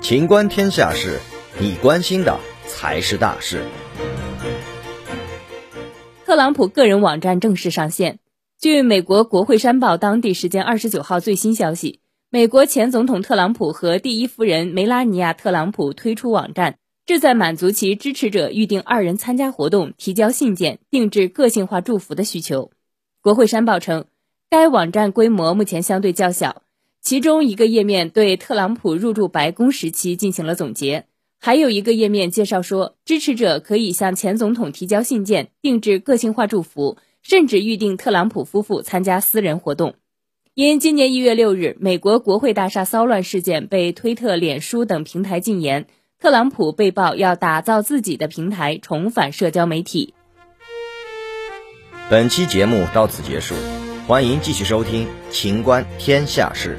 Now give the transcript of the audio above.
情观天下事，你关心的才是大事。特朗普个人网站正式上线。据美国国会山报当地时间二十九号最新消息，美国前总统特朗普和第一夫人梅拉尼亚·特朗普推出网站，旨在满足其支持者预定二人参加活动、提交信件、定制个性化祝福的需求。国会山报称，该网站规模目前相对较小，其中一个页面对特朗普入驻白宫时期进行了总结，还有一个页面介绍说，支持者可以向前总统提交信件、定制个性化祝福。甚至预定特朗普夫妇参加私人活动。因今年一月六日美国国会大厦骚乱事件被推特、脸书等平台禁言，特朗普被曝要打造自己的平台，重返社交媒体。本期节目到此结束，欢迎继续收听《秦观天下事》。